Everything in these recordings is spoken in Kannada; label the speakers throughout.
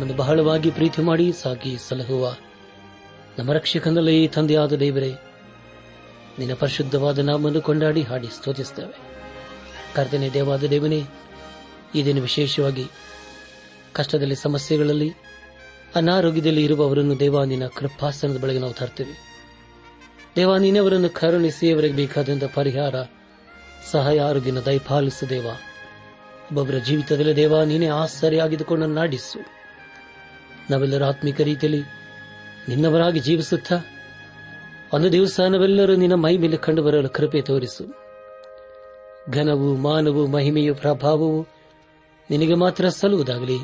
Speaker 1: ನಮ್ಮನ್ನು ಬಹಳವಾಗಿ ಪ್ರೀತಿ ಮಾಡಿ ಸಾಕಿ ಸಲಹುವ ನಮ್ಮ ರಕ್ಷಕನಲ್ಲೇ ಈ ತಂದೆಯಾದ ದೇವರೇ ನಿನ್ನ ಪರಿಶುದ್ಧವಾದ ನಾಮನ್ನು ಕೊಂಡಾಡಿ ಹಾಡಿ ಸ್ತೋತಿಸುತ್ತೇವೆ ಕರ್ತನೆ ದೇವಾದ ದೇವನೇ ಈ ದಿನ ವಿಶೇಷವಾಗಿ ಕಷ್ಟದಲ್ಲಿ ಸಮಸ್ಯೆಗಳಲ್ಲಿ ಅನಾರೋಗ್ಯದಲ್ಲಿ ಇರುವವರನ್ನು ದೇವಾನಿನ ನಿನ್ನ ಕೃಪಾಸನದ ಬಳಿಗೆ ನಾವು ತರ್ತೇವೆ ದೇವ ನೀನವರನ್ನು ಕರುಣಿಸಿ ಅವರಿಗೆ ಬೇಕಾದಂತಹ ಪರಿಹಾರ ಸಹಾಯ ಆರೋಗ್ಯನ ದಯಪಾಲಿಸು ದೇವ ಒಬ್ಬೊಬ್ಬರ ಜೀವಿತದಲ್ಲಿ ದೇವ ನೀನೇ ಆಶ್ಚರ್ಯ ನಾವೆಲ್ಲರೂ ಆತ್ಮಿಕ ರೀತಿಯಲ್ಲಿ ನಿನ್ನವರಾಗಿ ಜೀವಿಸುತ್ತ ಒಂದು ದಿವಸ ನಾವೆಲ್ಲರೂ ನಿನ್ನ ಮೈ ಮೇಲೆ ಕಂಡು ಬರಲು ಕೃಪೆ ತೋರಿಸು ಘನವು ಮಾನವು ಮಹಿಮೆಯು ಪ್ರಭಾವವು ನಿನಗೆ ಮಾತ್ರ ಸಲ್ಲುವುದಾಗಲಿ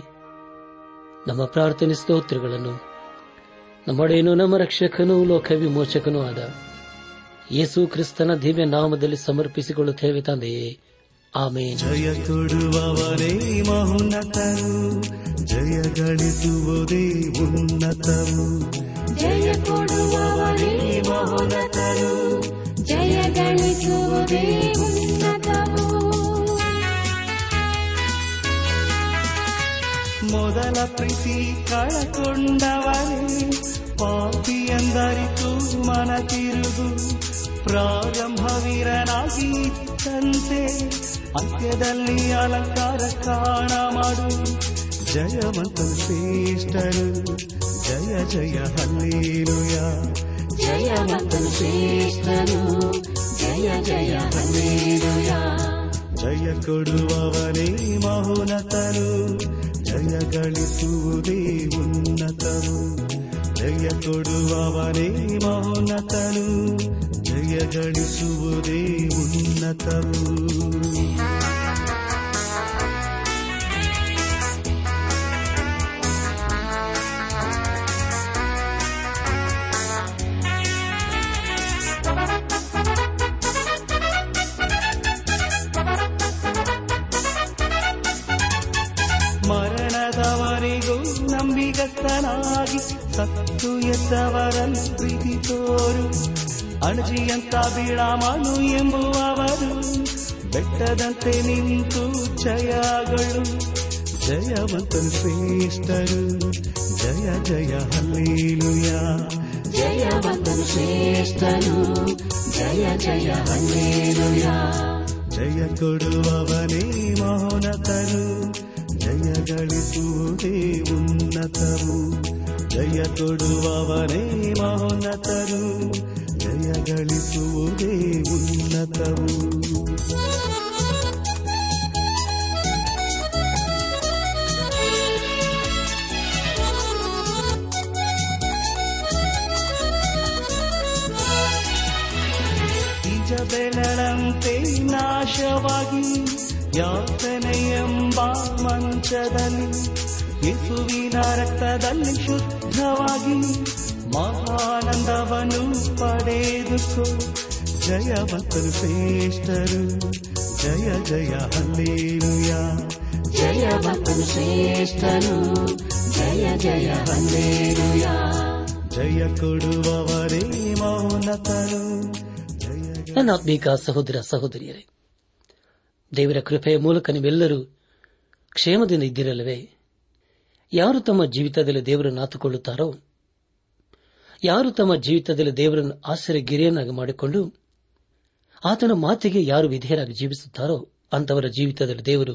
Speaker 1: ನಮ್ಮ ಪ್ರಾರ್ಥನೆ ಸ್ತೋತ್ರಗಳನ್ನು ನಮ್ಮೊಡೆಯನು ನಮ್ಮ ರಕ್ಷಕನೂ ಲೋಕ ವಿಮೋಚಕನೂ ಆದ ಯೇಸು ಕ್ರಿಸ್ತನ ದಿವ್ಯ ನಾಮದಲ್ಲಿ ಸಮರ್ಪಿಸಿಕೊಳ್ಳುತ್ತೇವೆ ತಂದೆಯೇ
Speaker 2: ಆಮೇಲೆ ಜಯ ಗಳಿಸುವುದೇ ಉನ್ನತವು ಜಯ ಕೊಡುವವರೇ ಜಯ ಗಳಿಸುವುದೇ ಉನ್ನತವು ಮೊದಲ ಪ್ರೀತಿ ಕಳಕೊಂಡವರೇ ಪಾಪಿಯೆಂದರಿತು ಮನ ತಿರುಗು ಪ್ರಾರಂಭವೀರನಾಗಿ ತಂತೆ ಅಂತ್ಯದಲ್ಲಿ ಅಲಂಕಾರ ಕಾಣ ಮಾಡು జయమంత శ్రేష్టరు జయ జయ హల్లేలుయా జయమంత శ్రేష్టరు జయ జయ హల్లేలుయా జయ కొడువవనే మహోనతరు జయ గణితుదే ఉన్నతరు జయ కొడువవనే మహోనతరు జయ గణితుదే ఉన్నతరు ಸತ್ತುಯದ್ದವರನ್ ಪ್ರೀತಿ ತೋರು ಅಣಜಿಯಂತ ಬಿಳಾಮನು ಎಂಬುವವರು ಬೆಟ್ಟದಂತೆ ನಿಂತು ಜಯಗಳು ಜಯವಂತನು ಶ್ರೇಷ್ಠರು ಜಯ ಜಯ ಹಲ್ಲೇಲುಯ ಜಯವಂತನು ಶ್ರೇಷ್ಠನು ಜಯ ಜಯ ಹಲ್ಲೇಲುಯ ಜಯ ಕೊಡುವವನೇ ಮಹೋನತರು ಜಯ ಗಳಿಸುವುದೇ ಉನ್ನತವು ಜಯ ಕೊಡುವವನೇ ಮಹೋನ್ನತರು ಜಯ ಗಳಿಸುವುದೇ ಉನ್ನತವು ಬೆಳಳಂತೆ ನಾಶವಾಗಿ ಯಾತನೆ ಎಂಬ ಮಂಚದಲ್ಲಿ ಯೇಸುವಿನ ರಕ್ತದಲ್ಲಿ ಶುದ್ಧ ಜಯ ಮಹಾನಂದವನ್ನು ಪಡೆದುಕೋ ಭಕ್ತರು ಶ್ರೇಷ್ಠರು ಜಯ ಜಯ ಜಯ ಭಕ್ತರು ಶ್ರೇಷ್ಠರು ಜಯ ಜಯ ಹಲ್ಲೇಲುಯ ಜಯ ಕೊಡುವವರೇ ಮೌನತರು ನನ್ನ ಆತ್ಮೀಕ ಸಹೋದರ ಸಹೋದರಿಯರೇ ದೇವರ ಕೃಪೆಯ ಮೂಲಕ ನೀವೆಲ್ಲರೂ ಕ್ಷೇಮದಿಂದ ಇದ್ದಿರಲ್ಲವೇ ಯಾರು ತಮ್ಮ ಜೀವಿತದಲ್ಲಿ ದೇವರನ್ನು ಆತುಕೊಳ್ಳುತ್ತಾರೋ ಯಾರು ತಮ್ಮ ಜೀವಿತದಲ್ಲಿ ದೇವರನ್ನು ಆಶ್ಚರ್ಯ ಗಿರಿಯನ್ನಾಗಿ ಮಾಡಿಕೊಂಡು ಆತನ ಮಾತಿಗೆ ಯಾರು ವಿಧೇಯರಾಗಿ ಜೀವಿಸುತ್ತಾರೋ ಅಂತವರ ಜೀವಿತದಲ್ಲಿ ದೇವರು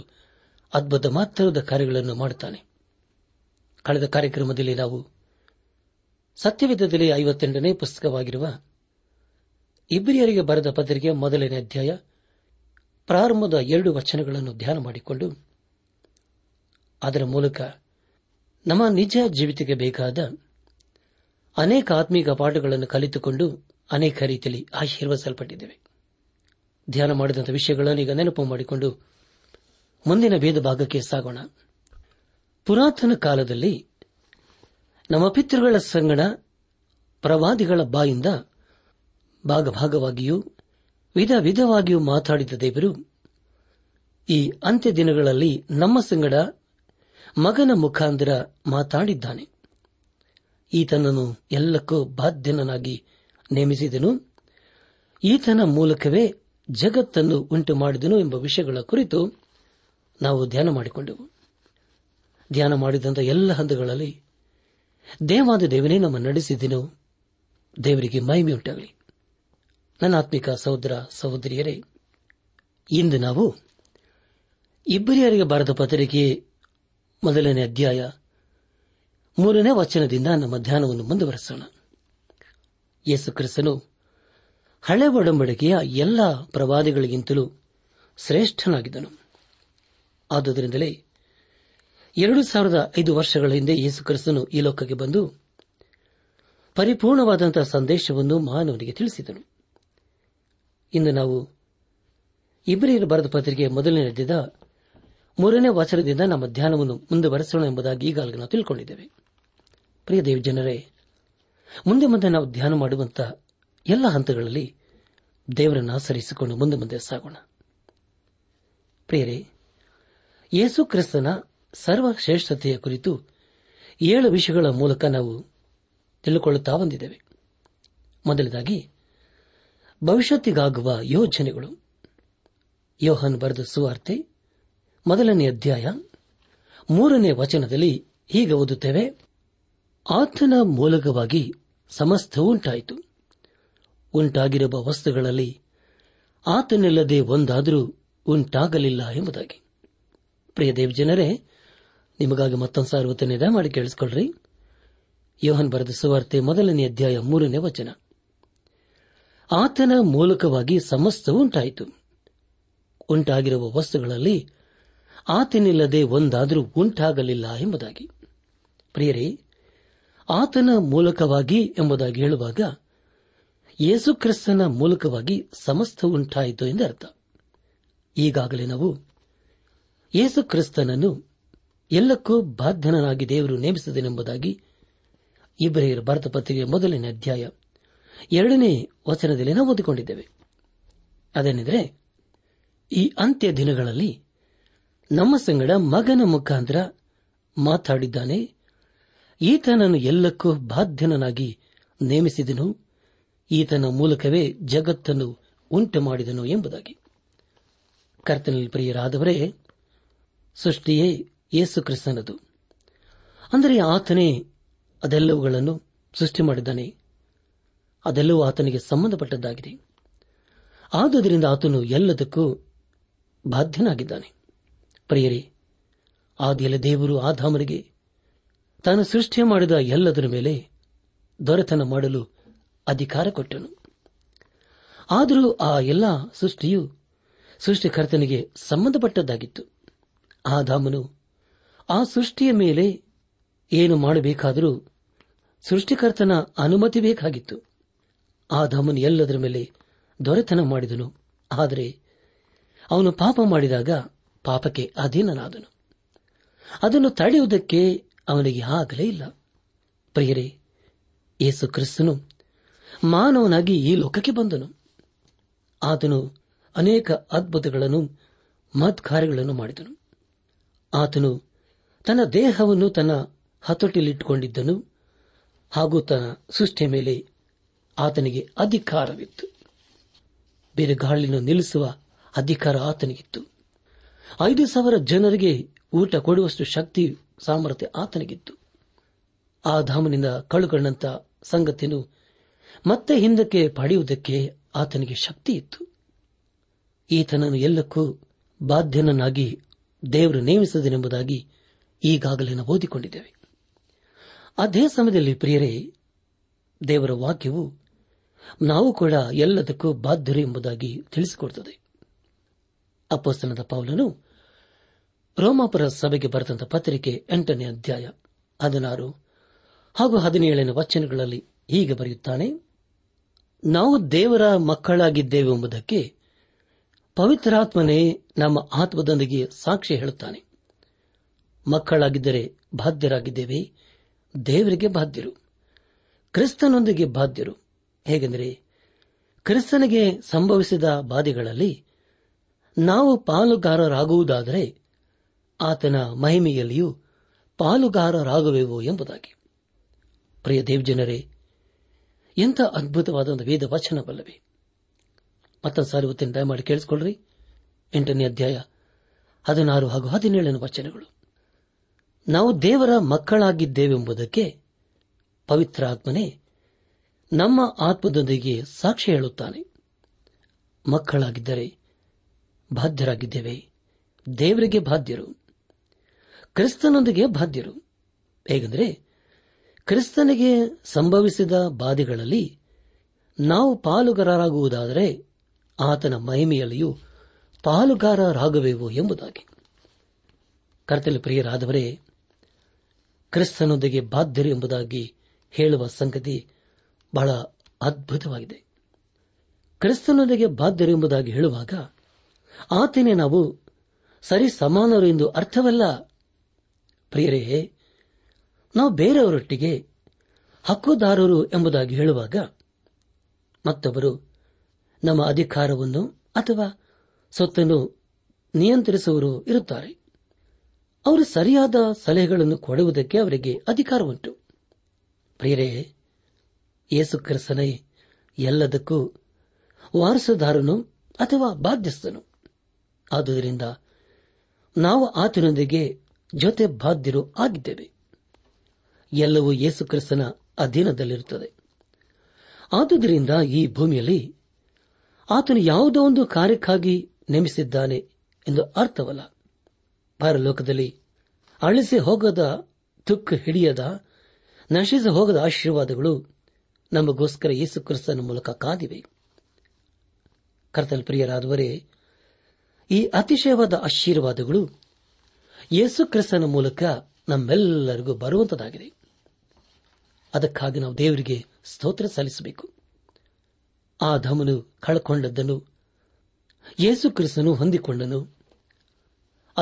Speaker 2: ಅದ್ಭುತ ಮಾತ್ರದ ಕಾರ್ಯಗಳನ್ನು ಮಾಡುತ್ತಾನೆ ಕಳೆದ ಕಾರ್ಯಕ್ರಮದಲ್ಲಿ ನಾವು ಸತ್ಯವೇಧದಲ್ಲಿ ಐವತ್ತೆಂಟನೇ ಪುಸ್ತಕವಾಗಿರುವ ಇಬ್ರಿಯರಿಗೆ ಬರೆದ ಪತ್ರಿಕೆ ಮೊದಲನೇ ಅಧ್ಯಾಯ ಪ್ರಾರಂಭದ ಎರಡು ವಚನಗಳನ್ನು ಧ್ಯಾನ ಮಾಡಿಕೊಂಡು ಅದರ ಮೂಲಕ ನಮ್ಮ ನಿಜ ಜೀವಿತಕ್ಕೆ ಬೇಕಾದ ಅನೇಕ ಆತ್ಮೀಕ ಪಾಠಗಳನ್ನು ಕಲಿತುಕೊಂಡು ಅನೇಕ ರೀತಿಯಲ್ಲಿ ಆಶೀರ್ವಸಲ್ಪಟ್ಟಿದ್ದೇವೆ ಧ್ಯಾನ ಮಾಡಿದಂಥ ವಿಷಯಗಳನ್ನು ಈಗ ನೆನಪು ಮಾಡಿಕೊಂಡು ಮುಂದಿನ ಭೇದ ಭಾಗಕ್ಕೆ ಸಾಗೋಣ ಪುರಾತನ ಕಾಲದಲ್ಲಿ ನಮ್ಮ ಪಿತೃಗಳ ಸಂಗಡ ಪ್ರವಾದಿಗಳ ಬಾಯಿಂದ ಭಾಗಭಾಗವಾಗಿಯೂ ವಿಧ ವಿಧವಾಗಿಯೂ ಮಾತಾಡಿದ ದೇವರು ಈ ಅಂತ್ಯ ದಿನಗಳಲ್ಲಿ ನಮ್ಮ ಸಂಗಡ ಮಗನ ಮುಖಾಂತರ ಮಾತಾಡಿದ್ದಾನೆ ಈತನನ್ನು ಎಲ್ಲಕ್ಕೂ ಬಾಧ್ಯನಾಗಿ ನೇಮಿಸಿದನು ಈತನ ಮೂಲಕವೇ ಜಗತ್ತನ್ನು ಉಂಟು ಮಾಡಿದನು ಎಂಬ ವಿಷಯಗಳ ಕುರಿತು ನಾವು ಧ್ಯಾನ ಮಾಡಿಕೊಂಡೆವು ಧ್ಯಾನ ಮಾಡಿದಂಥ ಎಲ್ಲ ಹಂತಗಳಲ್ಲಿ ದೇವಾದ ದೇವನೇ ನಮ್ಮ ನಡೆಸಿದೆನು ದೇವರಿಗೆ ಮಹಿಮೆಯುಂಟಾಗಲಿ ನನ್ನ ಆತ್ಮಿಕ ಸಹೋದರ ಸಹೋದರಿಯರೇ ಇಂದು ನಾವು ಇಬ್ಬರಿಯರಿಗೆ ಬಾರದ ಪತ್ರಿಕೆ ಮೊದಲನೇ ಅಧ್ಯಾಯ ಮೂರನೇ ವಚನದಿಂದ ನಮ್ಮ ಧ್ಯಾನವನ್ನು ಮುಂದುವರೆಸೋಣ ಯೇಸು ಕ್ರಿಸ್ತನು ಹಳೆ ಒಡಂಬಡಿಕೆಯ ಎಲ್ಲ ಪ್ರವಾದಿಗಳಿಗಿಂತಲೂ ಶ್ರೇಷ್ಠನಾಗಿದ್ದನು ಆದುದರಿಂದಲೇ ಎರಡು ಸಾವಿರದ ಐದು ವರ್ಷಗಳ ಹಿಂದೆ ಯೇಸು ಕ್ರಿಸ್ತನು ಈ ಲೋಕಕ್ಕೆ ಬಂದು ಪರಿಪೂರ್ಣವಾದಂತಹ ಸಂದೇಶವನ್ನು ಮಾನವನಿಗೆ ತಿಳಿಸಿದನು ಇಂದು ನಾವು ಇಬ್ರಿಯರ್ ಬರೆದ ಪತ್ರಿಕೆ ಮೊದಲನೇ ನಡೆದಿದ್ದ ಮೂರನೇ ವಚನದಿಂದ ನಮ್ಮ ಧ್ಯಾನವನ್ನು ಮುಂದುವರೆಸೋಣ ಎಂಬುದಾಗಿ ಈಗಾಗಲೇ ನಾವು ತಿಳ್ಕೊಂಡಿದ್ದೇವೆ ಪ್ರಿಯ ದೇವ್ ಜನರೇ ಮುಂದೆ ಮುಂದೆ ನಾವು ಧ್ಯಾನ ಮಾಡುವಂತಹ ಎಲ್ಲ ಹಂತಗಳಲ್ಲಿ ದೇವರನ್ನು ಆಚರಿಸಿಕೊಂಡು ಮುಂದೆ ಮುಂದೆ ಸಾಗೋಣ ಪ್ರಿಯರೇ ಯೇಸು ಕ್ರಿಸ್ತನ ಸರ್ವಶ್ರೇಷ್ಠತೆಯ ಕುರಿತು ಏಳು ವಿಷಯಗಳ ಮೂಲಕ ನಾವು ತಿಳಿಕೊಳ್ಳುತ್ತಾ ಬಂದಿದ್ದೇವೆ ಮೊದಲದಾಗಿ ಭವಿಷ್ಯತ್ತಿಗಾಗುವ ಯೋಜನೆಗಳು ಯೋಹನ್ ಬರೆದ ಸುವಾರ್ತೆ ಮೊದಲನೇ ಅಧ್ಯಾಯ ಮೂರನೇ ವಚನದಲ್ಲಿ ಹೀಗೆ ಓದುತ್ತೇವೆ ಆತನ ಮೂಲಕವಾಗಿ ಸಮಸ್ತವುಂಟಾಯಿತು ಉಂಟಾಯಿತು ಉಂಟಾಗಿರುವ ವಸ್ತುಗಳಲ್ಲಿ ಆತನಿಲ್ಲದೆ ಒಂದಾದರೂ ಉಂಟಾಗಲಿಲ್ಲ ಎಂಬುದಾಗಿ ಪ್ರಿಯದೇವ್ ಜನರೇ ನಿಮಗಾಗಿ ಮತ್ತೊಂದು ದಯ ಮಾಡಿ ಕೇಳಿಸಿಕೊಳ್ಳ್ರಿ ಯೋಹನ್ ಬರೆದ ಸುವಾರ್ತೆ ಮೊದಲನೇ ಅಧ್ಯಾಯ ಮೂರನೇ ವಚನ ಆತನ ಮೂಲಕವಾಗಿ ಸಮಸ್ತವು ಉಂಟಾಯಿತು ಉಂಟಾಗಿರುವ ವಸ್ತುಗಳಲ್ಲಿ ಆತನಿಲ್ಲದೆ ಒಂದಾದರೂ ಉಂಟಾಗಲಿಲ್ಲ ಎಂಬುದಾಗಿ ಪ್ರಿಯರೇ ಆತನ ಮೂಲಕವಾಗಿ ಎಂಬುದಾಗಿ ಹೇಳುವಾಗ ಯೇಸುಕ್ರಿಸ್ತನ ಮೂಲಕವಾಗಿ ಸಮಸ್ತ ಉಂಟಾಯಿತು ಎಂದರ್ಥ ಈಗಾಗಲೇ ನಾವು ಯೇಸುಕ್ರಿಸ್ತನನ್ನು ಎಲ್ಲಕ್ಕೂ ಬಾಧ್ಯನಾಗಿ ದೇವರು ನೇಮಿಸಿದನೆಂಬುದಾಗಿ ಇಬ್ರಿಯರ ಭಾರತ ಪತ್ರಿಕೆ ಮೊದಲನೇ ಅಧ್ಯಾಯ ಎರಡನೇ ವಚನದಲ್ಲಿ ನಾವು ಓದಿಕೊಂಡಿದ್ದೇವೆ ಅದೇನೆಂದರೆ ಈ ಅಂತ್ಯ ದಿನಗಳಲ್ಲಿ ನಮ್ಮ ಸಂಗಡ ಮಗನ ಮುಖಾಂತರ ಮಾತಾಡಿದ್ದಾನೆ ಈತನನ್ನು ಎಲ್ಲಕ್ಕೂ ಬಾಧ್ಯನನಾಗಿ ನೇಮಿಸಿದನು ಈತನ ಮೂಲಕವೇ ಜಗತ್ತನ್ನು ಉಂಟು ಮಾಡಿದನು ಎಂಬುದಾಗಿ ಕರ್ತನಲ್ಲಿ ಪ್ರಿಯರಾದವರೇ ಸೃಷ್ಟಿಯೇ ಯೇಸು ಕ್ರಿಸ್ತನದು ಅಂದರೆ ಆತನೇ ಅದೆಲ್ಲವುಗಳನ್ನು ಸೃಷ್ಟಿ ಮಾಡಿದ್ದಾನೆ ಅದೆಲ್ಲವೂ ಆತನಿಗೆ ಸಂಬಂಧಪಟ್ಟದ್ದಾಗಿದೆ ಆದುದರಿಂದ ಆತನು ಎಲ್ಲದಕ್ಕೂ ಬಾಧ್ಯನಾಗಿದ್ದಾನೆ ಪ್ರಿಯರಿ ಆದಿಯಲ್ಲಿ ದೇವರು ಧಾಮನಿಗೆ ತಾನು ಸೃಷ್ಟಿ ಮಾಡಿದ ಎಲ್ಲದರ ಮೇಲೆ ದೊರೆತನ ಮಾಡಲು ಅಧಿಕಾರ ಕೊಟ್ಟನು ಆದರೂ ಆ ಎಲ್ಲ ಸೃಷ್ಟಿಯು ಸೃಷ್ಟಿಕರ್ತನಿಗೆ ಸಂಬಂಧಪಟ್ಟದ್ದಾಗಿತ್ತು ಧಾಮನು ಆ ಸೃಷ್ಟಿಯ ಮೇಲೆ ಏನು ಮಾಡಬೇಕಾದರೂ ಸೃಷ್ಟಿಕರ್ತನ ಅನುಮತಿ ಬೇಕಾಗಿತ್ತು ಆ ಧಾಮನು ಎಲ್ಲದರ ಮೇಲೆ ದೊರೆತನ ಮಾಡಿದನು ಆದರೆ ಅವನು ಪಾಪ ಮಾಡಿದಾಗ ಪಾಪಕ್ಕೆ ಅಧೀನನಾದನು ಅದನ್ನು ತಡೆಯುವುದಕ್ಕೆ ಅವನಿಗೆ ಆಗಲೇ ಇಲ್ಲ ಪ್ರಿಯರೇ ಯೇಸು ಕ್ರಿಸ್ತನು ಮಾನವನಾಗಿ ಈ ಲೋಕಕ್ಕೆ ಬಂದನು ಆತನು ಅನೇಕ ಅದ್ಭುತಗಳನ್ನು ಮತ್ಕಾರ್ಯಗಳನ್ನು ಮಾಡಿದನು ಆತನು ತನ್ನ ದೇಹವನ್ನು ತನ್ನ ಹತೋಟಿಯಲ್ಲಿಟ್ಟುಕೊಂಡಿದ್ದನು ಹಾಗೂ ತನ್ನ ಸೃಷ್ಟಿಯ ಮೇಲೆ ಆತನಿಗೆ ಅಧಿಕಾರವಿತ್ತು ಬಿರುಗಾಳಿಯನ್ನು ನಿಲ್ಲಿಸುವ ಅಧಿಕಾರ ಆತನಿಗಿತ್ತು ಐದು ಸಾವಿರ ಜನರಿಗೆ ಊಟ ಕೊಡುವಷ್ಟು ಶಕ್ತಿ ಸಾಮರ್ಥ್ಯ ಆತನಿಗಿತ್ತು ಆ ಧಾಮನಿಂದ ಕಳುಕೊಂಡಂತ ಸಂಗತಿಯನ್ನು ಮತ್ತೆ ಹಿಂದಕ್ಕೆ ಪಡೆಯುವುದಕ್ಕೆ ಆತನಿಗೆ ಶಕ್ತಿ ಇತ್ತು ಈತನನ್ನು ಎಲ್ಲಕ್ಕೂ ಬಾಧ್ಯನನ್ನಾಗಿ ದೇವರು ನೇಮಿಸಿದನೆಂಬುದಾಗಿ ಈಗಾಗಲೇ ನಾವು ಓದಿಕೊಂಡಿದ್ದೇವೆ ಅದೇ ಸಮಯದಲ್ಲಿ ಪ್ರಿಯರೇ ದೇವರ ವಾಕ್ಯವು ನಾವು ಕೂಡ ಎಲ್ಲದಕ್ಕೂ ಬಾಧ್ಯರು ಎಂಬುದಾಗಿ ತಿಳಿಸಿಕೊಡುತ್ತದೆ ಅಪ್ಪಸ್ತನದ ಪೌಲನು ರೋಮಾಪುರ ಸಭೆಗೆ ಬರೆದಂತ ಪತ್ರಿಕೆ ಎಂಟನೇ ಅಧ್ಯಾಯ ಹದಿನಾರು ಹಾಗೂ ಹದಿನೇಳನೇ ವಚನಗಳಲ್ಲಿ ಹೀಗೆ ಬರೆಯುತ್ತಾನೆ ನಾವು ದೇವರ ಮಕ್ಕಳಾಗಿದ್ದೇವೆ ಎಂಬುದಕ್ಕೆ ಪವಿತ್ರಾತ್ಮನೇ ನಮ್ಮ ಆತ್ಮದೊಂದಿಗೆ ಸಾಕ್ಷಿ ಹೇಳುತ್ತಾನೆ ಮಕ್ಕಳಾಗಿದ್ದರೆ ಬಾಧ್ಯರಾಗಿದ್ದೇವೆ ದೇವರಿಗೆ ಬಾಧ್ಯರು ಕ್ರಿಸ್ತನೊಂದಿಗೆ ಬಾಧ್ಯರು ಹೇಗೆಂದರೆ ಕ್ರಿಸ್ತನಿಗೆ ಸಂಭವಿಸಿದ ಬಾಧೆಗಳಲ್ಲಿ ನಾವು ಪಾಲುಗಾರರಾಗುವುದಾದರೆ ಆತನ ಮಹಿಮೆಯಲ್ಲಿಯೂ ಪಾಲುಗಾರರಾಗುವೆವು ಎಂಬುದಾಗಿ ಪ್ರಿಯ ಜನರೇ ಎಂಥ ಅದ್ಭುತವಾದ ಒಂದು ವೇದ ವಚನವಲ್ಲವೇ ಮತ್ತೊಂದು ಸಾರಿ ಒತ್ತಿನ ದಯಮಾಡಿ ಕೇಳಿಸಿಕೊಳ್ಳ್ರಿ ಎಂಟನೇ ಅಧ್ಯಾಯ ಹದಿನಾರು ಹಾಗೂ ಹದಿನೇಳನೇ ವಚನಗಳು ನಾವು ದೇವರ ಮಕ್ಕಳಾಗಿದ್ದೇವೆಂಬುದಕ್ಕೆ ಪವಿತ್ರ ಆತ್ಮನೇ ನಮ್ಮ ಆತ್ಮದೊಂದಿಗೆ ಸಾಕ್ಷಿ ಹೇಳುತ್ತಾನೆ ಮಕ್ಕಳಾಗಿದ್ದರೆ ಬಾಧ್ಯರಾಗಿದ್ದೇವೆ ದೇವರಿಗೆ ಬಾಧ್ಯರು ಕ್ರಿಸ್ತನೊಂದಿಗೆ ಬಾಧ್ಯರು ಹೇಗೆಂದರೆ ಕ್ರಿಸ್ತನಿಗೆ ಸಂಭವಿಸಿದ ಬಾಧೆಗಳಲ್ಲಿ ನಾವು ಪಾಲುಗಾರರಾಗುವುದಾದರೆ ಆತನ ಮಹಿಮೆಯಲ್ಲಿಯೂ ಪಾಲುಗಾರರಾಗಬೇಕು ಎಂಬುದಾಗಿ ಕರ್ತಲು ಪ್ರಿಯರಾದವರೇ ಕ್ರಿಸ್ತನೊಂದಿಗೆ ಬಾಧ್ಯರು ಎಂಬುದಾಗಿ ಹೇಳುವ ಸಂಗತಿ ಬಹಳ ಅದ್ಭುತವಾಗಿದೆ ಕ್ರಿಸ್ತನೊಂದಿಗೆ ಬಾಧ್ಯರು ಎಂಬುದಾಗಿ ಹೇಳುವಾಗ ಆತನೇ ನಾವು ಸರಿ ಸಮಾನರು ಎಂದು ಅರ್ಥವಲ್ಲ ಪ್ರಿಯರೇ ನಾವು ಬೇರೆಯವರೊಟ್ಟಿಗೆ ಹಕ್ಕುದಾರರು ಎಂಬುದಾಗಿ ಹೇಳುವಾಗ ಮತ್ತೊಬ್ಬರು ನಮ್ಮ ಅಧಿಕಾರವನ್ನು ಅಥವಾ ಸ್ವತ್ತನ್ನು ನಿಯಂತ್ರಿಸುವರು ಇರುತ್ತಾರೆ ಅವರು ಸರಿಯಾದ ಸಲಹೆಗಳನ್ನು ಕೊಡುವುದಕ್ಕೆ ಅವರಿಗೆ ಅಧಿಕಾರ ಉಂಟು ಪ್ರಿಯರೇ ಯೇಸು ಎಲ್ಲದಕ್ಕೂ ವಾರಸುದಾರನು ಅಥವಾ ಬಾಧ್ಯಸ್ಥನು ಆದುದರಿಂದ ನಾವು ಆತನೊಂದಿಗೆ ಜೊತೆ ಬಾಧ್ಯರು ಆಗಿದ್ದೇವೆ ಎಲ್ಲವೂ ಯೇಸು ಕ್ರಿಸ್ತನ ಅಧೀನದಲ್ಲಿರುತ್ತದೆ ಆದುದರಿಂದ ಈ ಭೂಮಿಯಲ್ಲಿ ಆತನು ಯಾವುದೋ ಒಂದು ಕಾರ್ಯಕ್ಕಾಗಿ ನೇಮಿಸಿದ್ದಾನೆ ಎಂದು ಅರ್ಥವಲ್ಲ ಪರಲೋಕದಲ್ಲಿ ಅಳಿಸಿ ಹೋಗದ ತುಕ್ಕು ಹಿಡಿಯದ ನಶಿಸಿ ಹೋಗದ ಆಶೀರ್ವಾದಗಳು ನಮಗೋಸ್ಕರ ಯೇಸು ಕ್ರಿಸ್ತನ ಮೂಲಕ ಕಾದಿವೆ ಕರ್ತನ ಪ್ರಿಯರಾದವರೇ ಈ ಅತಿಶಯವಾದ ಆಶೀರ್ವಾದಗಳು ಯೇಸುಕ್ರಿಸ್ತನ ಕ್ರಿಸ್ತನ ಮೂಲಕ ನಮ್ಮೆಲ್ಲರಿಗೂ ಬರುವಂತದಾಗಿದೆ ಅದಕ್ಕಾಗಿ ನಾವು ದೇವರಿಗೆ ಸ್ತೋತ್ರ ಸಲ್ಲಿಸಬೇಕು ಆ ಧಮನು ಕಳಕೊಂಡದ್ದನ್ನು ಯೇಸು ಕ್ರಿಸ್ತನು ಹೊಂದಿಕೊಂಡನು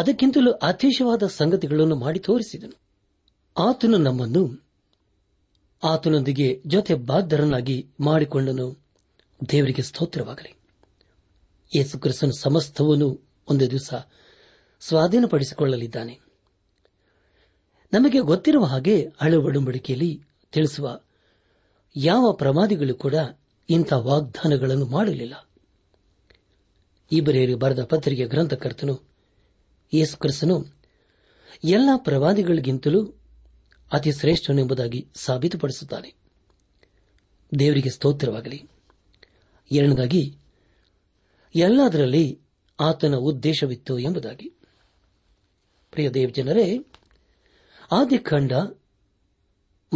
Speaker 2: ಅದಕ್ಕಿಂತಲೂ ಅತಿಶಯವಾದ ಸಂಗತಿಗಳನ್ನು ಮಾಡಿ ತೋರಿಸಿದನು ಆತನು ನಮ್ಮನ್ನು ಆತನೊಂದಿಗೆ ಜೊತೆ ಬಾಧ್ಯರನ್ನಾಗಿ ಮಾಡಿಕೊಂಡನು ದೇವರಿಗೆ ಸ್ತೋತ್ರವಾಗಲಿ ಯೇಸು ಕ್ರಿಸ್ತನು ಸಮಸ್ತವನ್ನು ಒಂದು ದಿವಸ ಸ್ವಾಧೀನಪಡಿಸಿಕೊಳ್ಳಲಿದ್ದಾನೆ ನಮಗೆ ಗೊತ್ತಿರುವ ಹಾಗೆ ಹಳೆ ಒಡಂಬಡಿಕೆಯಲ್ಲಿ ತಿಳಿಸುವ ಯಾವ ಪ್ರಮಾದಿಗಳು ಕೂಡ ಇಂಥ ವಾಗ್ದಾನಗಳನ್ನು ಮಾಡಲಿಲ್ಲ ಈ ಬರೆದ ಪತ್ರಿಕೆ ಗ್ರಂಥಕರ್ತನು ಯೇಸು ಕ್ರಿಸ್ತನು ಎಲ್ಲ ಪ್ರವಾದಿಗಳಿಗಿಂತಲೂ ಅತಿ ಶ್ರೇಷ್ಠನೆಂಬುದಾಗಿ ಸಾಬೀತುಪಡಿಸುತ್ತಾನೆ ದೇವರಿಗೆ ಸ್ತೋತ್ರವಾಗಲಿ ಎರಡನೇದಾಗಿ ಎಲ್ಲದರಲ್ಲಿ ಆತನ ಉದ್ದೇಶವಿತ್ತು ಎಂಬುದಾಗಿ ಪ್ರಿಯ ದೇವಜನರೇ ಆದಿಖಂಡ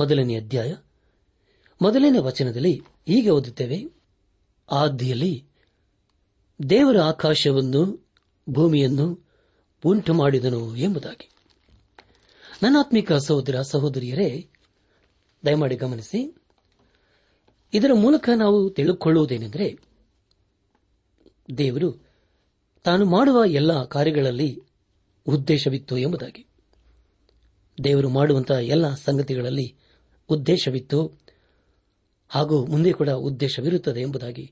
Speaker 2: ಮೊದಲನೇ ಅಧ್ಯಾಯ ಮೊದಲನೇ ವಚನದಲ್ಲಿ ಹೀಗೆ ಓದುತ್ತೇವೆ ಆದಿಯಲ್ಲಿ ದೇವರ ಆಕಾಶವನ್ನು ಭೂಮಿಯನ್ನು ಉಂಟು ಮಾಡಿದನು ಎಂಬುದಾಗಿ ನನ್ನಾತ್ಮಿಕ ಸಹೋದರ ಸಹೋದರಿಯರೇ ದಯಮಾಡಿ ಗಮನಿಸಿ ಇದರ ಮೂಲಕ ನಾವು ತಿಳಿದುಕೊಳ್ಳುವುದೇನೆಂದರೆ ದೇವರು ತಾನು ಮಾಡುವ ಎಲ್ಲ ಕಾರ್ಯಗಳಲ್ಲಿ ಉದ್ದೇಶವಿತ್ತು ಎಂಬುದಾಗಿ ದೇವರು ಮಾಡುವಂತಹ ಎಲ್ಲ ಸಂಗತಿಗಳಲ್ಲಿ ಉದ್ದೇಶವಿತ್ತು ಹಾಗೂ ಮುಂದೆ ಕೂಡ ಉದ್ದೇಶವಿರುತ್ತದೆ ಎಂಬುದಾಗಿ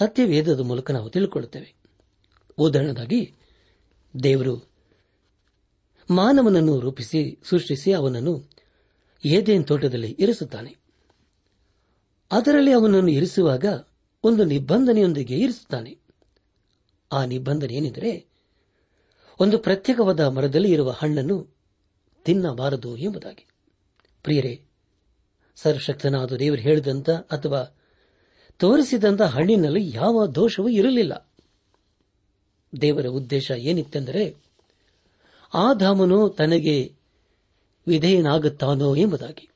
Speaker 2: ಸತ್ಯವೇದದ ಮೂಲಕ ನಾವು ತಿಳಿದುಕೊಳ್ಳುತ್ತೇವೆ ಉದಾಹರಣೆಗಾಗಿ ದೇವರು ಮಾನವನನ್ನು ರೂಪಿಸಿ ಸೃಷ್ಟಿಸಿ ಅವನನ್ನು ಏದೇನ್ ತೋಟದಲ್ಲಿ ಇರಿಸುತ್ತಾನೆ ಅದರಲ್ಲಿ ಅವನನ್ನು ಇರಿಸುವಾಗ ಒಂದು ನಿಬಂಧನೆಯೊಂದಿಗೆ ಇರಿಸುತ್ತಾನೆ ಆ ನಿಬಂಧನೆ ಏನೆಂದರೆ ಒಂದು ಪ್ರತ್ಯೇಕವಾದ ಮರದಲ್ಲಿ ಇರುವ ಹಣ್ಣನ್ನು ತಿನ್ನಬಾರದು ಎಂಬುದಾಗಿ ಪ್ರಿಯರೇ ಸರ್ವಶಕ್ತನಾದ ದೇವರು ಹೇಳಿದಂತ ಅಥವಾ ತೋರಿಸಿದಂತ ಹಣ್ಣಿನಲ್ಲಿ ಯಾವ ದೋಷವೂ ಇರಲಿಲ್ಲ ದೇವರ ಉದ್ದೇಶ ಏನಿತ್ತೆಂದರೆ ಆ ಧಾಮನು ತನಗೆ ವಿಧೇಯನಾಗುತ್ತಾನೋ ಎಂಬುದಾಗಿ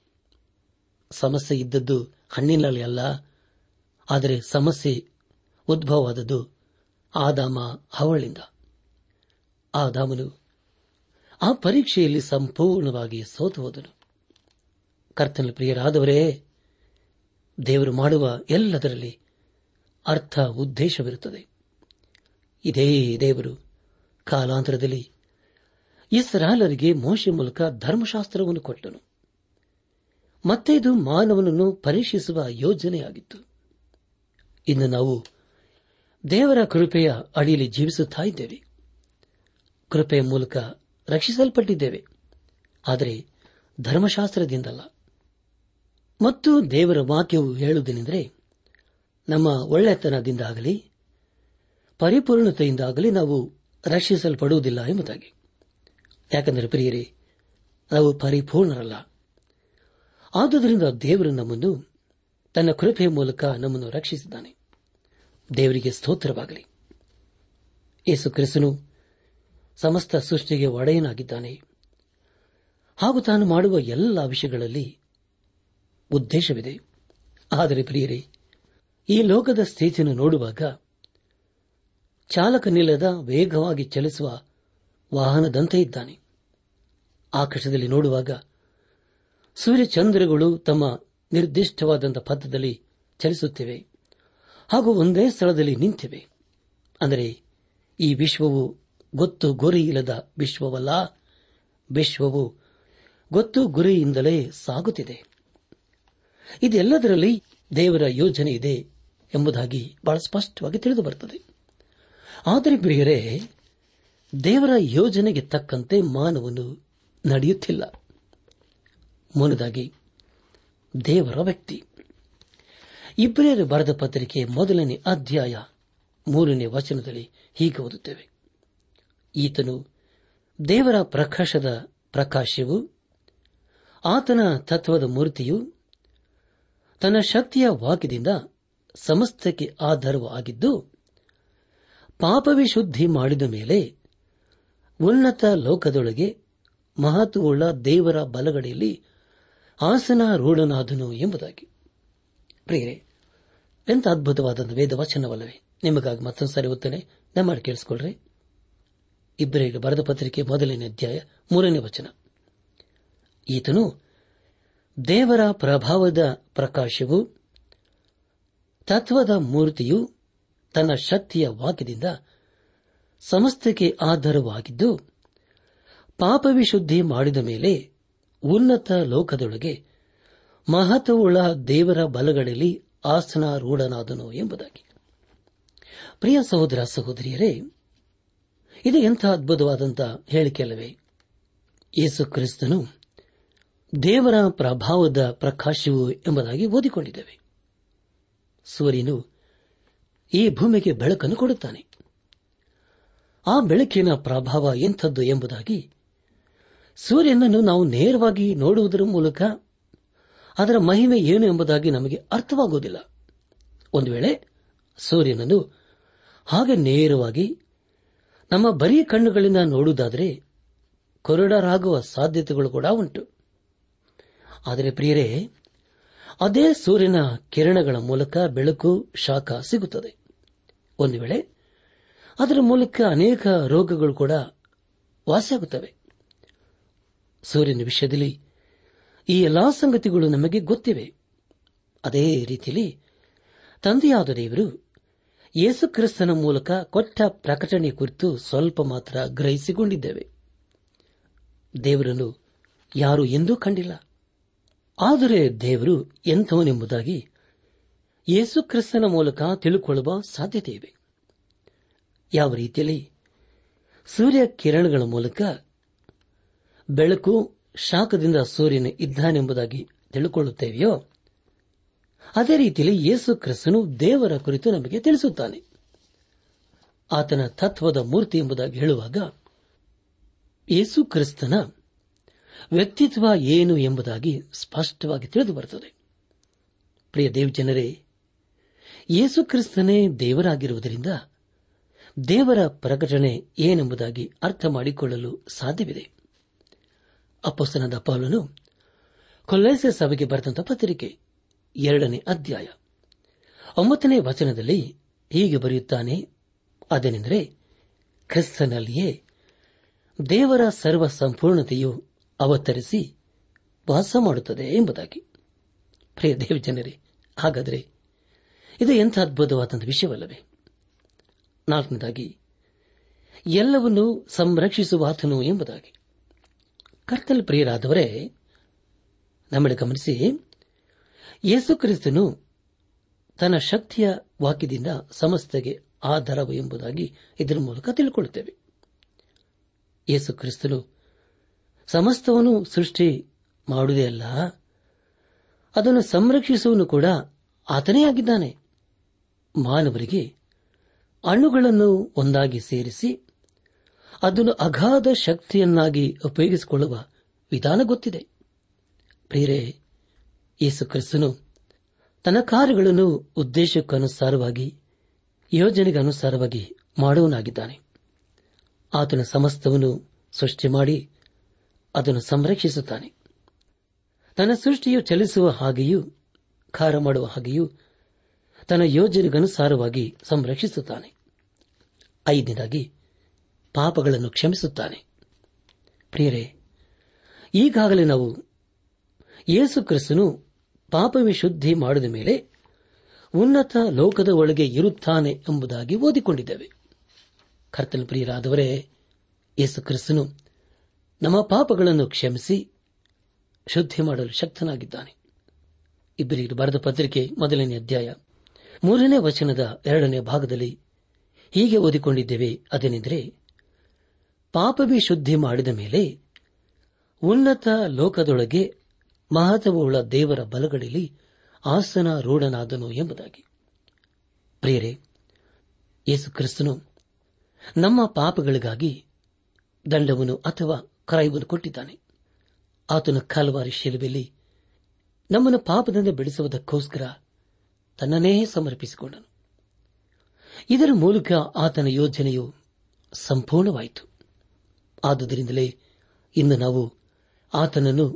Speaker 2: ಸಮಸ್ಯೆ ಇದ್ದದ್ದು ಹಣ್ಣಿನಲ್ಲಿ ಅಲ್ಲ ಆದರೆ ಸಮಸ್ಯೆ ಉದ್ಭವವಾದದ್ದು ಆದಾಮ ಅವಳಿಂದ ಆದಾಮನು ಆ ಪರೀಕ್ಷೆಯಲ್ಲಿ ಸಂಪೂರ್ಣವಾಗಿ ಸೋತು ಹೋದನು ಕರ್ತನ ಪ್ರಿಯರಾದವರೇ ದೇವರು ಮಾಡುವ ಎಲ್ಲದರಲ್ಲಿ ಅರ್ಥ ಉದ್ದೇಶವಿರುತ್ತದೆ ಇದೇ ದೇವರು ಕಾಲಾಂತರದಲ್ಲಿ ಇಸ್ರಾಲರಿಗೆ ಮೋಶೆ ಮೂಲಕ ಧರ್ಮಶಾಸ್ತ್ರವನ್ನು ಕೊಟ್ಟನು ಮತ್ತೆ ಇದು ಮಾನವನನ್ನು ಪರೀಕ್ಷಿಸುವ ಯೋಜನೆಯಾಗಿತ್ತು ಇನ್ನು ನಾವು ದೇವರ ಕೃಪೆಯ ಅಡಿಯಲ್ಲಿ ಜೀವಿಸುತ್ತಾ ಇದ್ದೇವೆ ಕೃಪೆಯ ಮೂಲಕ ರಕ್ಷಿಸಲ್ಪಟ್ಟಿದ್ದೇವೆ ಆದರೆ ಧರ್ಮಶಾಸ್ತ್ರದಿಂದಲ್ಲ ಮತ್ತು ದೇವರ ವಾಕ್ಯವು ಹೇಳುವುದೇನೆಂದರೆ ನಮ್ಮ ಒಳ್ಳೆತನದಿಂದಾಗಲಿ ಪರಿಪೂರ್ಣತೆಯಿಂದಾಗಲಿ ನಾವು ರಕ್ಷಿಸಲ್ಪಡುವುದಿಲ್ಲ ಎಂಬುದಾಗಿ ಯಾಕಂದರೆ ಪ್ರಿಯರೇ ನಾವು ಪರಿಪೂರ್ಣರಲ್ಲ ಆದುದರಿಂದ ದೇವರು ನಮ್ಮನ್ನು ತನ್ನ ಕೃಪೆಯ ಮೂಲಕ ನಮ್ಮನ್ನು ರಕ್ಷಿಸಿದ್ದಾನೆ ದೇವರಿಗೆ ಸ್ತೋತ್ರವಾಗಲಿ ಯೇಸು ಕ್ರಿಸ್ತನು ಸಮಸ್ತ ಸೃಷ್ಟಿಗೆ ಒಡೆಯನಾಗಿದ್ದಾನೆ ಹಾಗೂ ತಾನು ಮಾಡುವ ಎಲ್ಲ ವಿಷಯಗಳಲ್ಲಿ ಉದ್ದೇಶವಿದೆ ಆದರೆ ಪ್ರಿಯರೇ ಈ ಲೋಕದ ಸ್ಥಿತಿಯನ್ನು ನೋಡುವಾಗ ಚಾಲಕನಿಲ್ಲದ ವೇಗವಾಗಿ ಚಲಿಸುವ ವಾಹನದಂತೆ ಇದ್ದಾನೆ ಆಕಾಶದಲ್ಲಿ ನೋಡುವಾಗ ಸೂರ್ಯಚಂದ್ರಗಳು ತಮ್ಮ ನಿರ್ದಿಷ್ಟವಾದಂಥ ಪಥದಲ್ಲಿ ಚಲಿಸುತ್ತಿವೆ ಹಾಗೂ ಒಂದೇ ಸ್ಥಳದಲ್ಲಿ ನಿಂತಿವೆ ಅಂದರೆ ಈ ವಿಶ್ವವು ಗೊತ್ತು ಗುರಿ ಇಲ್ಲದ ವಿಶ್ವವಲ್ಲ ವಿಶ್ವವು ಗೊತ್ತು ಗುರಿಯಿಂದಲೇ ಸಾಗುತ್ತಿದೆ ಇದೆಲ್ಲದರಲ್ಲಿ ದೇವರ ಯೋಜನೆ ಇದೆ ಎಂಬುದಾಗಿ ಬಹಳ ಸ್ಪಷ್ಟವಾಗಿ ತಿಳಿದುಬರುತ್ತದೆ ಆದರೆ ಪ್ರಿಯರೇ ದೇವರ ಯೋಜನೆಗೆ ತಕ್ಕಂತೆ ಮಾನವನು ನಡೆಯುತ್ತಿಲ್ಲ ಮೂಲದಾಗಿ ದೇವರ ವ್ಯಕ್ತಿ ಇಬ್ರಿಯರು ಬರೆದ ಪತ್ರಿಕೆ ಮೊದಲನೇ ಅಧ್ಯಾಯ ಮೂರನೇ ವಚನದಲ್ಲಿ ಹೀಗೆ ಓದುತ್ತೇವೆ ಈತನು ದೇವರ ಪ್ರಕಾಶದ ಪ್ರಕಾಶವು ಆತನ ತತ್ವದ ಮೂರ್ತಿಯು ತನ್ನ ಶಕ್ತಿಯ ವಾಕ್ಯದಿಂದ ಸಮಸ್ತಕ್ಕೆ ಆಧಾರವೂ ಆಗಿದ್ದು ಪಾಪವೇ ಶುದ್ಧಿ ಮಾಡಿದ ಮೇಲೆ ಉನ್ನತ ಲೋಕದೊಳಗೆ ಮಹತ್ವವುಳ್ಳ ದೇವರ ಬಲಗಡೆಯಲ್ಲಿ ಆಸನಾರೂಢನಾದನು ಎಂಬುದಾಗಿ ಪ್ರಿಯರೇ ಎಂತ ಅದ್ಭುತವಾದ ವೇದ ವಚನವಲ್ಲವೇ ನಿಮಗಾಗಿ ಮತ್ತೊಂದು ಸಾರಿ ಓದ್ತಾನೆ ನಮ್ಮ ಕೇಳಿಸ್ಕೊಳ್ರಿ ಇಬ್ಬರಿಗೆ ಬರೆದ ಪತ್ರಿಕೆ ಮೊದಲನೇ ಅಧ್ಯಾಯ ಮೂರನೇ ವಚನ ಈತನು ದೇವರ ಪ್ರಭಾವದ ಪ್ರಕಾಶವು ತತ್ವದ ಮೂರ್ತಿಯು ತನ್ನ ಶಕ್ತಿಯ ವಾಕ್ಯದಿಂದ ಸಮಸ್ತಕ್ಕೆ ಆಧಾರವಾಗಿದ್ದು ಪಾಪವಿಶುದ್ಧಿ ಮಾಡಿದ ಮೇಲೆ ಉನ್ನತ ಲೋಕದೊಳಗೆ ಮಹತ್ವವುಳ್ಳ ದೇವರ ಬಲಗಳಲ್ಲಿ ಆಸನಾರೂಢನಾದನು ಎಂಬುದಾಗಿ ಪ್ರಿಯ ಸಹೋದರ ಸಹೋದರಿಯರೇ ಇದು ಎಂಥ ಅದ್ಭುತವಾದಂಥ ಹೇಳಿಕೆಯಲ್ಲವೇ ಯೇಸು ಕ್ರಿಸ್ತನು ದೇವರ ಪ್ರಭಾವದ ಪ್ರಕಾಶವು ಎಂಬುದಾಗಿ ಓದಿಕೊಂಡಿದ್ದೇವೆ ಸೂರ್ಯನು ಈ ಭೂಮಿಗೆ ಬೆಳಕನ್ನು ಕೊಡುತ್ತಾನೆ ಆ ಬೆಳಕಿನ ಪ್ರಭಾವ ಎಂಥದ್ದು ಎಂಬುದಾಗಿ ಸೂರ್ಯನನ್ನು ನಾವು ನೇರವಾಗಿ ನೋಡುವುದರ ಮೂಲಕ ಅದರ ಮಹಿಮೆ ಏನು ಎಂಬುದಾಗಿ ನಮಗೆ ಅರ್ಥವಾಗುವುದಿಲ್ಲ ಒಂದು ವೇಳೆ ಸೂರ್ಯನನ್ನು ಹಾಗೆ ನೇರವಾಗಿ ನಮ್ಮ ಬರೀ ಕಣ್ಣುಗಳಿಂದ ನೋಡುವುದಾದರೆ ಕೊರಡರಾಗುವ ಸಾಧ್ಯತೆಗಳು ಕೂಡ ಉಂಟು ಆದರೆ ಪ್ರಿಯರೇ ಅದೇ ಸೂರ್ಯನ ಕಿರಣಗಳ ಮೂಲಕ ಬೆಳಕು ಶಾಖ ಸಿಗುತ್ತದೆ ಒಂದು ವೇಳೆ ಅದರ ಮೂಲಕ ಅನೇಕ ರೋಗಗಳು ಕೂಡ ವಾಸಿಯಾಗುತ್ತವೆ ಸೂರ್ಯನ ವಿಷಯದಲ್ಲಿ ಈ ಎಲ್ಲಾ ಸಂಗತಿಗಳು ನಮಗೆ ಗೊತ್ತಿವೆ ಅದೇ ರೀತಿಯಲ್ಲಿ ತಂದೆಯಾದ ದೇವರು ಯೇಸುಕ್ರಿಸ್ತನ ಮೂಲಕ ಕೊಟ್ಟ ಪ್ರಕಟಣೆ ಕುರಿತು ಸ್ವಲ್ಪ ಮಾತ್ರ ಗ್ರಹಿಸಿಕೊಂಡಿದ್ದೇವೆ ದೇವರನ್ನು ಯಾರು ಎಂದೂ ಕಂಡಿಲ್ಲ ಆದರೆ ದೇವರು ಎಂಥವನೆಂಬುದಾಗಿ ಯೇಸುಕ್ರಿಸ್ತನ ಮೂಲಕ ತಿಳುಕೊಳ್ಳುವ ಸಾಧ್ಯತೆಯಿವೆ ಯಾವ ರೀತಿಯಲ್ಲಿ ಸೂರ್ಯ ಕಿರಣಗಳ ಮೂಲಕ ಬೆಳಕು ಶಾಖದಿಂದ ಸೂರ್ಯನು ಇದ್ದಾನೆಂಬುದಾಗಿ ತಿಳಿಕೊಳ್ಳುತ್ತೇವೆಯೋ ಅದೇ ರೀತಿಯಲ್ಲಿ ಯೇಸು ಕ್ರಿಸ್ತನು ದೇವರ ಕುರಿತು ನಮಗೆ ತಿಳಿಸುತ್ತಾನೆ ಆತನ ತತ್ವದ ಮೂರ್ತಿ ಎಂಬುದಾಗಿ ಹೇಳುವಾಗ ಯೇಸು ಕ್ರಿಸ್ತನ ವ್ಯಕ್ತಿತ್ವ ಏನು ಎಂಬುದಾಗಿ ಸ್ಪಷ್ಟವಾಗಿ ತಿಳಿದುಬರುತ್ತದೆ ಪ್ರಿಯ ದೇವಜನರೇ ಯೇಸು ಕ್ರಿಸ್ತನೇ ದೇವರಾಗಿರುವುದರಿಂದ ದೇವರ ಪ್ರಕಟಣೆ ಏನೆಂಬುದಾಗಿ ಅರ್ಥ ಮಾಡಿಕೊಳ್ಳಲು ಸಾಧ್ಯವಿದೆ ಅಪ್ಪಸ್ತನದ ಪೌಲನು ಕೊಲ್ಲೈಸ ಸಭೆಗೆ ಬರೆದಂತಹ ಪತ್ರಿಕೆ ಎರಡನೇ ಅಧ್ಯಾಯ ಒಂಬತ್ತನೇ ವಚನದಲ್ಲಿ ಹೀಗೆ ಬರೆಯುತ್ತಾನೆ ಅದೇನೆಂದರೆ ಕ್ರಿಸ್ತನಲ್ಲಿಯೇ ದೇವರ ಸರ್ವ ಸಂಪೂರ್ಣತೆಯು ಅವತರಿಸಿ ವಾಸ ಮಾಡುತ್ತದೆ ಎಂಬುದಾಗಿ ಪ್ರಿಯ ದೇವ ಜನರೇ ಹಾಗಾದರೆ ಇದು ಎಂಥ ಅದ್ಭುತವಾದಂಥ ವಿಷಯವಲ್ಲವೇ ನಾಲ್ಕನೇದಾಗಿ ಎಲ್ಲವನ್ನೂ ಸಂರಕ್ಷಿಸುವಾತನು ಎಂಬುದಾಗಿ ಕರ್ತಲ್ ಪ್ರಿಯರಾದವರೇ ನಮ್ಮಲ್ಲಿ ಗಮನಿಸಿ ಯೇಸು ಕ್ರಿಸ್ತನು ತನ್ನ ಶಕ್ತಿಯ ವಾಕ್ಯದಿಂದ ಸಮಸ್ತೆಗೆ ಆಧಾರವು ಎಂಬುದಾಗಿ ಇದರ ಮೂಲಕ ತಿಳ್ಕೊಳ್ಳುತ್ತೇವೆ ಯೇಸು ಕ್ರಿಸ್ತನು ಸಮಸ್ತವನ್ನು ಸೃಷ್ಟಿ ಮಾಡುವುದೇ ಅಲ್ಲ ಅದನ್ನು ಸಂರಕ್ಷಿಸುವನು ಕೂಡ ಆತನೇ ಆಗಿದ್ದಾನೆ ಮಾನವರಿಗೆ ಅಣುಗಳನ್ನು ಒಂದಾಗಿ ಸೇರಿಸಿ ಅದನ್ನು ಅಗಾಧ ಶಕ್ತಿಯನ್ನಾಗಿ ಉಪಯೋಗಿಸಿಕೊಳ್ಳುವ ವಿಧಾನ ಗೊತ್ತಿದೆ ಪ್ರಿಯರೇ ಯೇಸು ಕ್ರಿಸ್ತನು ತನ್ನ ಕಾರ್ಯಗಳನ್ನು ಉದ್ದೇಶಕ್ಕನುಸಾರವಾಗಿ ಯೋಜನೆಗನುಸಾರವಾಗಿ ಮಾಡುವನಾಗಿದ್ದಾನೆ ಆತನ ಸಮಸ್ತವನ್ನು ಸೃಷ್ಟಿ ಮಾಡಿ ಅದನ್ನು ಸಂರಕ್ಷಿಸುತ್ತಾನೆ ತನ್ನ ಸೃಷ್ಟಿಯು ಚಲಿಸುವ ಹಾಗೆಯೂ ಖಾರ ಮಾಡುವ ಹಾಗೆಯೂ ತನ್ನ ಯೋಜನೆಗನುಸಾರವಾಗಿ ಸಂರಕ್ಷಿಸುತ್ತಾನೆ ಐದನೇದಾಗಿ ಪಾಪಗಳನ್ನು ಕ್ಷಮಿಸುತ್ತಾನೆ ಪ್ರಿಯರೇ ಈಗಾಗಲೇ ನಾವು ಯೇಸು ಕ್ರಿಸ್ತನು ಪಾಪವೇ ಶುದ್ಧಿ ಮಾಡಿದ ಮೇಲೆ ಉನ್ನತ ಲೋಕದ ಒಳಗೆ ಇರುತ್ತಾನೆ ಎಂಬುದಾಗಿ ಓದಿಕೊಂಡಿದ್ದೇವೆ ಕರ್ತನ ಪ್ರಿಯರಾದವರೇ ಯೇಸು ಕ್ರಿಸ್ತನು ನಮ್ಮ ಪಾಪಗಳನ್ನು ಕ್ಷಮಿಸಿ ಶುದ್ಧಿ ಮಾಡಲು ಶಕ್ತನಾಗಿದ್ದಾನೆ ಇಬ್ಬರಿಗೆ ಬರೆದ ಪತ್ರಿಕೆ ಮೊದಲನೇ ಅಧ್ಯಾಯ ಮೂರನೇ ವಚನದ ಎರಡನೇ ಭಾಗದಲ್ಲಿ ಹೀಗೆ ಓದಿಕೊಂಡಿದ್ದೇವೆ ಅದೇನೆಂದರೆ ಪಾಪವೇ ಶುದ್ಧಿ ಮಾಡಿದ ಮೇಲೆ ಉನ್ನತ ಲೋಕದೊಳಗೆ ಮಹತ್ವವುಳ್ಳ ದೇವರ ಬಲಗಳಲ್ಲಿ ಆಸನ ರೂಢನಾದನು ಎಂಬುದಾಗಿ ಪ್ರಿಯರೇ ಯೇಸು ಕ್ರಿಸ್ತನು ನಮ್ಮ ಪಾಪಗಳಿಗಾಗಿ ದಂಡವನ್ನು ಅಥವಾ ಕ್ರೈವನ್ನು ಕೊಟ್ಟಿದ್ದಾನೆ ಆತನ ಕಾಲವಾರಿ ಶಿಲುಬೆಯಲ್ಲಿ ನಮ್ಮನ್ನು ಪಾಪದಿಂದ ಬೆಳೆಸುವುದಕ್ಕೋಸ್ಕರ ತನ್ನನೇ ಸಮರ್ಪಿಸಿಕೊಂಡನು ಇದರ ಮೂಲಕ ಆತನ ಯೋಜನೆಯು ಸಂಪೂರ್ಣವಾಯಿತು ಆದುದರಿಂದಲೇ ಇಂದು ನಾವು ಆತನನ್ನು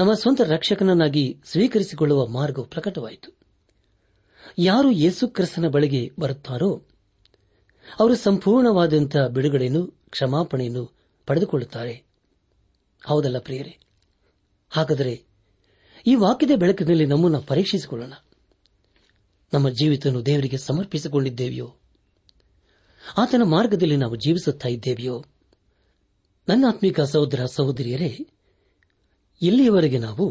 Speaker 2: ನಮ್ಮ ಸ್ವಂತ ರಕ್ಷಕನನ್ನಾಗಿ ಸ್ವೀಕರಿಸಿಕೊಳ್ಳುವ ಮಾರ್ಗವು ಪ್ರಕಟವಾಯಿತು ಯಾರು ಯೇಸು ಕ್ರಿಸ್ತನ ಬಳಿಗೆ ಬರುತ್ತಾರೋ ಅವರು ಸಂಪೂರ್ಣವಾದಂತಹ ಬಿಡುಗಡೆಯನ್ನು ಕ್ಷಮಾಪಣೆಯನ್ನು ಪಡೆದುಕೊಳ್ಳುತ್ತಾರೆ ಹೌದಲ್ಲ ಪ್ರಿಯರೇ ಹಾಗಾದರೆ ಈ ವಾಕ್ಯದ ಬೆಳಕಿನಲ್ಲಿ ನಮ್ಮನ್ನು ಪರೀಕ್ಷಿಸಿಕೊಳ್ಳೋಣ ನಮ್ಮ ಜೀವಿತವನ್ನು ದೇವರಿಗೆ ಸಮರ್ಪಿಸಿಕೊಂಡಿದ್ದೇವೆಯೋ ಆತನ ಮಾರ್ಗದಲ್ಲಿ ನಾವು ಜೀವಿಸುತ್ತಾ ಇದ್ದೇವೆಯೋ ನನ್ನ ಸಹೋದರ ಸಹೋದರಿಯರೇ ಇಲ್ಲಿಯವರೆಗೆ ನಾವು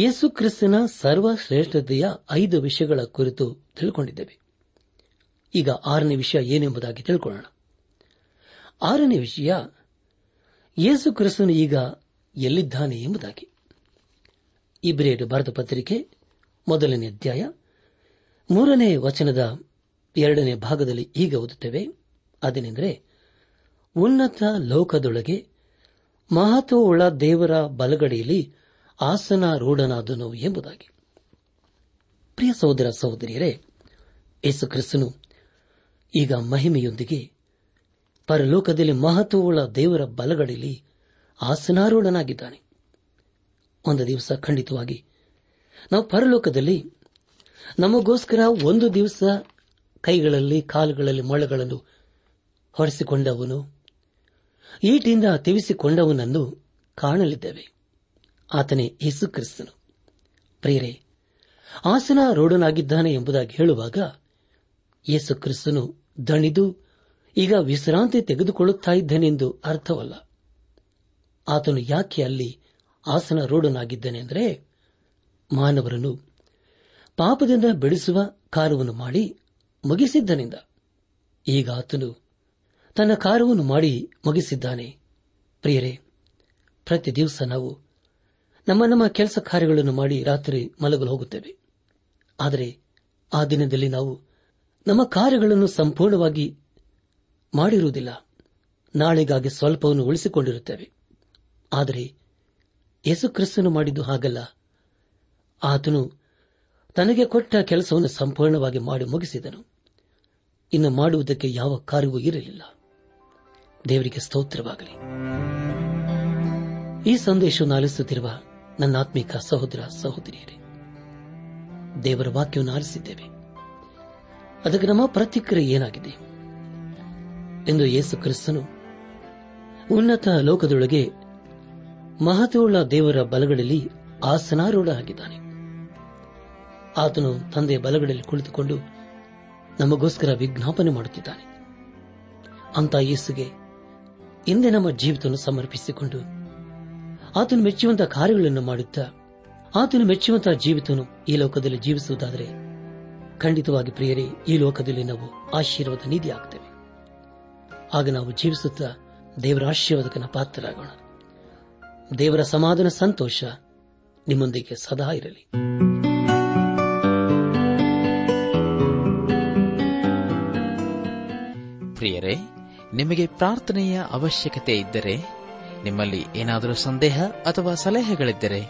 Speaker 2: ಯೇಸುಕ್ರಿಸ್ತನ ಸರ್ವಶ್ರೇಷ್ಠತೆಯ ಐದು ವಿಷಯಗಳ ಕುರಿತು ತಿಳ್ಕೊಂಡಿದ್ದೇವೆ ಈಗ ಆರನೇ ವಿಷಯ ಏನೆಂಬುದಾಗಿ ತಿಳ್ಕೊಳ್ಳೋಣ ಆರನೇ ವಿಷಯ ಯೇಸು ಕ್ರಿಸ್ತನು ಈಗ ಎಲ್ಲಿದ್ದಾನೆ ಎಂಬುದಾಗಿ ಇಬ್ರಿಯರು ಭಾರತ ಪತ್ರಿಕೆ ಮೊದಲನೇ ಅಧ್ಯಾಯ ಮೂರನೇ ವಚನದ ಎರಡನೇ ಭಾಗದಲ್ಲಿ ಈಗ ಓದುತ್ತೇವೆ ಅದೇನೆಂದರೆ ಉನ್ನತ ಲೋಕದೊಳಗೆ ಮಹತ್ವವುಳ್ಳ ದೇವರ ಬಲಗಡೆಯಲ್ಲಿ ಆಸನಾರೂಢನಾದನು ಎಂಬುದಾಗಿ ಪ್ರಿಯ ಸಹೋದರ ಸಹೋದರಿಯರೇ ಯೇಸು ಕ್ರಿಸ್ತನು ಈಗ ಮಹಿಮೆಯೊಂದಿಗೆ ಪರಲೋಕದಲ್ಲಿ ಮಹತ್ವವುಳ್ಳ ದೇವರ ಬಲಗಡೆಯಲ್ಲಿ ಆಸನಾರೂಢನಾಗಿದ್ದಾನೆ ಒಂದು ದಿವಸ ಖಂಡಿತವಾಗಿ ನಾವು ಪರಲೋಕದಲ್ಲಿ ನಮಗೋಸ್ಕರ ಒಂದು ದಿವಸ ಕೈಗಳಲ್ಲಿ ಕಾಲುಗಳಲ್ಲಿ ಮೊಳಗಳನ್ನು ಹೊರಿಸಿಕೊಂಡವನು ಈಟಿಯಿಂದ ತಿವಿಸಿಕೊಂಡವನನ್ನು ಕಾಣಲಿದ್ದೇವೆ ಆತನೇ ಯೇಸು ಕ್ರಿಸ್ತನು ಪ್ರಿಯರೇ ಆಸನ ರೋಡನಾಗಿದ್ದಾನೆ ಎಂಬುದಾಗಿ ಹೇಳುವಾಗ ಯೇಸು ಕ್ರಿಸ್ತನು ದಣಿದು ಈಗ ವಿಶ್ರಾಂತಿ ತೆಗೆದುಕೊಳ್ಳುತ್ತಾ ಇದ್ದೇನೆಂದು ಅರ್ಥವಲ್ಲ ಆತನು ಯಾಕೆ ಅಲ್ಲಿ ಆಸನ ರೋಡನಾಗಿದ್ದನೆಂದರೆ ಮಾನವರನ್ನು ಪಾಪದಿಂದ ಬೆಳೆಸುವ ಕಾರ್ಯವನ್ನು ಮಾಡಿ ಮುಗಿಸಿದ್ದನಿಂದ ಈಗ ಆತನು ತನ್ನ ಕಾರ್ಯವನ್ನು ಮಾಡಿ ಮುಗಿಸಿದ್ದಾನೆ ಪ್ರಿಯರೇ ಪ್ರತಿ ದಿವಸ ನಾವು ನಮ್ಮ ನಮ್ಮ ಕೆಲಸ ಕಾರ್ಯಗಳನ್ನು ಮಾಡಿ ರಾತ್ರಿ ಮಲಗಲು ಹೋಗುತ್ತೇವೆ ಆದರೆ ಆ ದಿನದಲ್ಲಿ ನಾವು ನಮ್ಮ ಕಾರ್ಯಗಳನ್ನು ಸಂಪೂರ್ಣವಾಗಿ ಮಾಡಿರುವುದಿಲ್ಲ ನಾಳೆಗಾಗಿ ಸ್ವಲ್ಪವನ್ನು ಉಳಿಸಿಕೊಂಡಿರುತ್ತೇವೆ ಆದರೆ ಯೇಸು ಕ್ರಿಸ್ತನು ಮಾಡಿದ್ದು ಹಾಗಲ್ಲ ಆತನು ತನಗೆ ಕೊಟ್ಟ ಕೆಲಸವನ್ನು ಸಂಪೂರ್ಣವಾಗಿ ಮಾಡಿ ಮುಗಿಸಿದನು ಇನ್ನು ಮಾಡುವುದಕ್ಕೆ ಯಾವ ಕಾರ್ಯವೂ ಇರಲಿಲ್ಲ ದೇವರಿಗೆ ಸ್ತೋತ್ರವಾಗಲಿ ಈ ಸಂದೇಶವನ್ನು ಆಲಿಸುತ್ತಿರುವ ನನ್ನ ಆತ್ಮಿಕ ಸಹೋದರ ಸಹೋದರಿಯರೇ ದೇವರ ವಾಕ್ಯವನ್ನು ಆಲಿಸಿದ್ದೇವೆ ಅದಕ್ಕೆ ನಮ್ಮ ಪ್ರತಿಕ್ರಿಯೆ ಏನಾಗಿದೆ ಎಂದು ಯೇಸು ಕ್ರಿಸ್ತನು ಉನ್ನತ ಲೋಕದೊಳಗೆ ಮಹತ್ವವುಳ್ಳ ದೇವರ ಬಲಗಳಲ್ಲಿ ಆಸನಾರೂಢ ಆಗಿದ್ದಾನೆ ಆತನು ತಂದೆಯ ಬಲಗಳಲ್ಲಿ ಕುಳಿತುಕೊಂಡು ನಮಗೋಸ್ಕರ ವಿಜ್ಞಾಪನೆ ಮಾಡುತ್ತಿದ್ದಾನೆ ಅಂತ ಯೇಸುಗೆ ಹಿಂದೆ ನಮ್ಮ ಜೀವಿತವನ್ನು ಸಮರ್ಪಿಸಿಕೊಂಡು ಆತನು ಮೆಚ್ಚುವಂತಹ ಕಾರ್ಯಗಳನ್ನು ಮಾಡುತ್ತಾ ಆತನು ಮೆಚ್ಚುವಂತಹ ಜೀವಿತನು ಈ ಲೋಕದಲ್ಲಿ ಜೀವಿಸುವುದಾದರೆ ಖಂಡಿತವಾಗಿ ಪ್ರಿಯರೇ ಈ ಲೋಕದಲ್ಲಿ ನಾವು ಆಶೀರ್ವಾದ ನಿಧಿ ಆಗ್ತೇವೆ ಆಗ ನಾವು ಜೀವಿಸುತ್ತಾ ದೇವರ ಆಶೀರ್ವಾದಕನ ಪಾತ್ರರಾಗೋಣ ದೇವರ ಸಮಾಧಾನ ಸಂತೋಷ ನಿಮ್ಮೊಂದಿಗೆ ಸದಾ ಇರಲಿ
Speaker 3: ಪ್ರಿಯರೇ ನಿಮಗೆ ಪ್ರಾರ್ಥನೆಯ ಅವಶ್ಯಕತೆ ಇದ್ದರೆ ನಿಮ್ಮಲ್ಲಿ ಏನಾದರೂ ಸಂದೇಹ ಅಥವಾ ಸಲಹೆಗಳಿದ್ದರೆ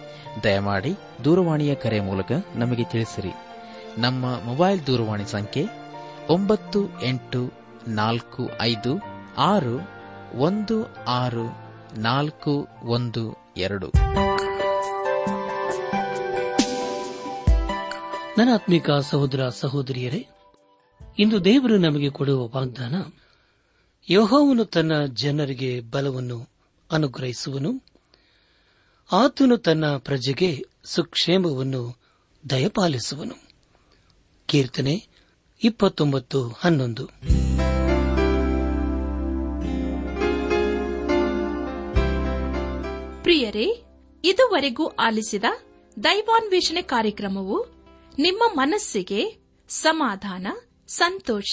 Speaker 3: ದಯಮಾಡಿ ದೂರವಾಣಿಯ ಕರೆ ಮೂಲಕ ನಮಗೆ ತಿಳಿಸಿರಿ ನಮ್ಮ ಮೊಬೈಲ್ ದೂರವಾಣಿ ಸಂಖ್ಯೆ ಒಂಬತ್ತು ಎಂಟು ನಾಲ್ಕು ಐದು ಆರು ಒಂದು ಆರು ನಾಲ್ಕು ಒಂದು ಎರಡು
Speaker 4: ನನಾತ್ಮಿಕ ಸಹೋದರ ಸಹೋದರಿಯರೇ ಇಂದು ದೇವರು ನಮಗೆ ಕೊಡುವ ವಾಗ್ದಾನ ಯಹೋವನು ತನ್ನ ಜನರಿಗೆ ಬಲವನ್ನು ಅನುಗ್ರಹಿಸುವನು ಆತನು ತನ್ನ ಪ್ರಜೆಗೆ ಸುಕ್ಷೇಮವನ್ನು ದಯಪಾಲಿಸುವನು ಕೀರ್ತನೆ ಇಪ್ಪತ್ತೊಂಬತ್ತು ಹನ್ನೊಂದು
Speaker 5: ಪ್ರಿಯರೇ ಇದುವರೆಗೂ ಆಲಿಸಿದ ದೈವಾನ್ವೇಷಣೆ ಕಾರ್ಯಕ್ರಮವು ನಿಮ್ಮ ಮನಸ್ಸಿಗೆ ಸಮಾಧಾನ ಸಂತೋಷ